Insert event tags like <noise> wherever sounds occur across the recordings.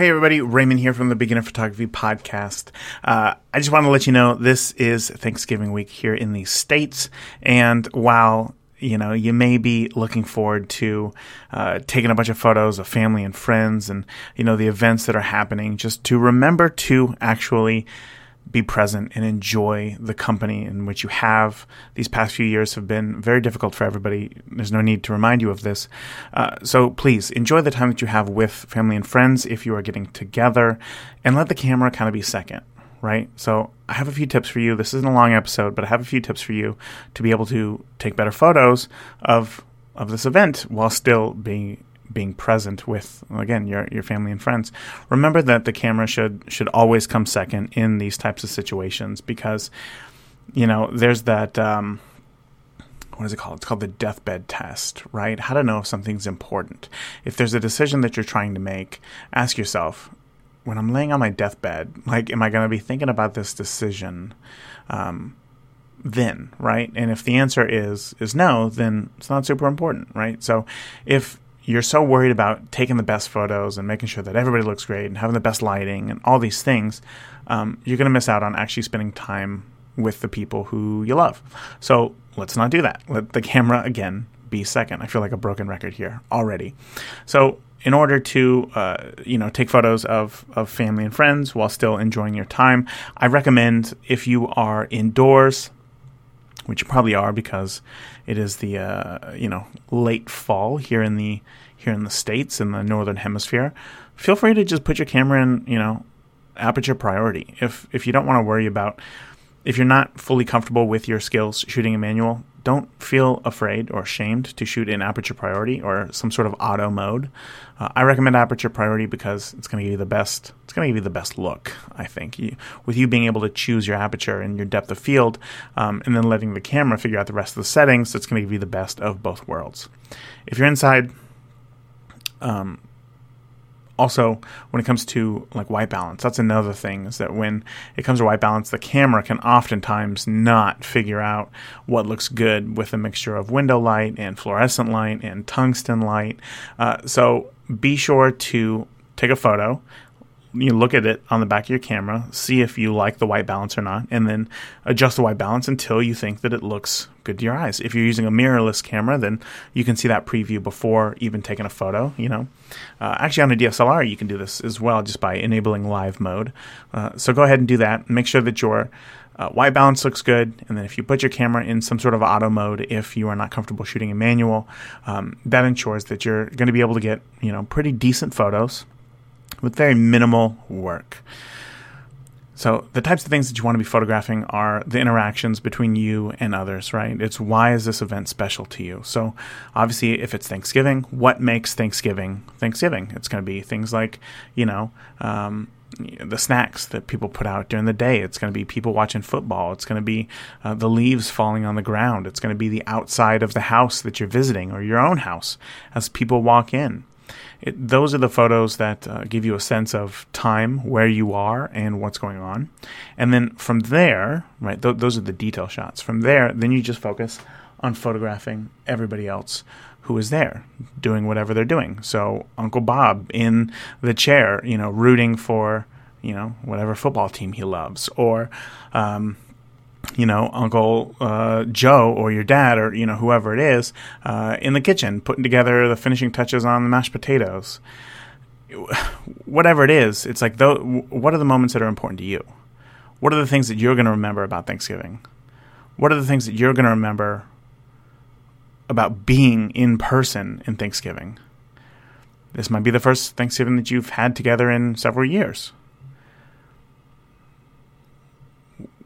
Hey, everybody. Raymond here from the Beginner Photography Podcast. Uh, I just want to let you know this is Thanksgiving week here in the States. And while you know, you may be looking forward to uh, taking a bunch of photos of family and friends and, you know, the events that are happening, just to remember to actually be present and enjoy the company in which you have. These past few years have been very difficult for everybody. There's no need to remind you of this. Uh, so please enjoy the time that you have with family and friends if you are getting together and let the camera kind of be second. Right. So I have a few tips for you. This isn't a long episode, but I have a few tips for you to be able to take better photos of of this event while still being being present with again your your family and friends. Remember that the camera should should always come second in these types of situations because you know there's that um, what is it called? It's called the deathbed test, right? How to know if something's important. If there's a decision that you're trying to make, ask yourself, when I'm laying on my deathbed, like, am I going to be thinking about this decision? Um, then right and if the answer is is no then it's not super important right so if you're so worried about taking the best photos and making sure that everybody looks great and having the best lighting and all these things, um, you're going to miss out on actually spending time with the people who you love. So let's not do that. Let the camera, again, be second. I feel like a broken record here already. So in order to uh, you know take photos of, of family and friends while still enjoying your time, I recommend if you are indoors, which you probably are because it is the uh, you know late fall here in the here in the states in the northern hemisphere. Feel free to just put your camera in you know aperture priority. If if you don't want to worry about if you're not fully comfortable with your skills shooting a manual, don't feel afraid or ashamed to shoot in aperture priority or some sort of auto mode. Uh, I recommend aperture priority because it's going to give you the best. It's going to give you the best look. I think you, with you being able to choose your aperture and your depth of field, um, and then letting the camera figure out the rest of the settings, it's going to give you the best of both worlds. If you're inside, um, also when it comes to like white balance that's another thing is that when it comes to white balance the camera can oftentimes not figure out what looks good with a mixture of window light and fluorescent light and tungsten light. Uh, so be sure to take a photo you look at it on the back of your camera, see if you like the white balance or not, and then adjust the white balance until you think that it looks good to your eyes. If you're using a mirrorless camera, then you can see that preview before even taking a photo. You know, uh, actually on a DSLR you can do this as well just by enabling live mode. Uh, so go ahead and do that. Make sure that your uh, white balance looks good, and then if you put your camera in some sort of auto mode, if you are not comfortable shooting in manual, um, that ensures that you're going to be able to get you know pretty decent photos with very minimal work. So, the types of things that you want to be photographing are the interactions between you and others, right? It's why is this event special to you? So, obviously, if it's Thanksgiving, what makes Thanksgiving Thanksgiving? It's going to be things like, you know, um, the snacks that people put out during the day. It's going to be people watching football. It's going to be uh, the leaves falling on the ground. It's going to be the outside of the house that you're visiting or your own house as people walk in it, those are the photos that uh, give you a sense of time, where you are, and what's going on. And then from there, right, th- those are the detail shots. From there, then you just focus on photographing everybody else who is there doing whatever they're doing. So Uncle Bob in the chair, you know, rooting for, you know, whatever football team he loves, or, um, you know, Uncle uh, Joe or your dad or, you know, whoever it is uh, in the kitchen putting together the finishing touches on the mashed potatoes. Whatever it is, it's like, th- what are the moments that are important to you? What are the things that you're going to remember about Thanksgiving? What are the things that you're going to remember about being in person in Thanksgiving? This might be the first Thanksgiving that you've had together in several years.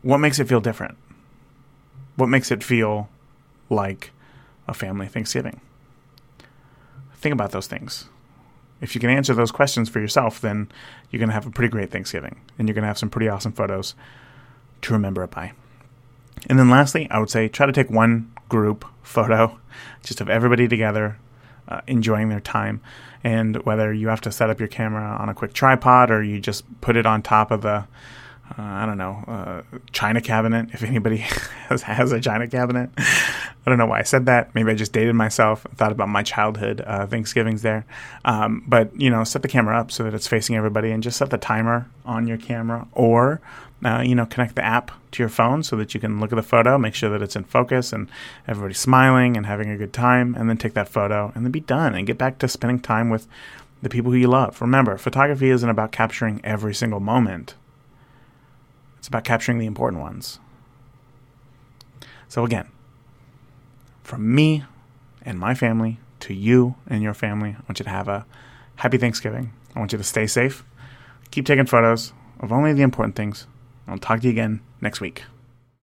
What makes it feel different? What makes it feel like a family Thanksgiving? Think about those things. If you can answer those questions for yourself, then you're going to have a pretty great Thanksgiving and you're going to have some pretty awesome photos to remember it by. And then lastly, I would say try to take one group photo <laughs> just of everybody together uh, enjoying their time. And whether you have to set up your camera on a quick tripod or you just put it on top of the uh, I don't know, uh, china cabinet. If anybody <laughs> has, has a china cabinet, I don't know why I said that. Maybe I just dated myself. Thought about my childhood uh, Thanksgivings there. Um, but you know, set the camera up so that it's facing everybody, and just set the timer on your camera, or uh, you know, connect the app to your phone so that you can look at the photo, make sure that it's in focus, and everybody's smiling and having a good time, and then take that photo, and then be done, and get back to spending time with the people who you love. Remember, photography isn't about capturing every single moment. It's about capturing the important ones. So, again, from me and my family to you and your family, I want you to have a happy Thanksgiving. I want you to stay safe. Keep taking photos of only the important things. I'll talk to you again next week.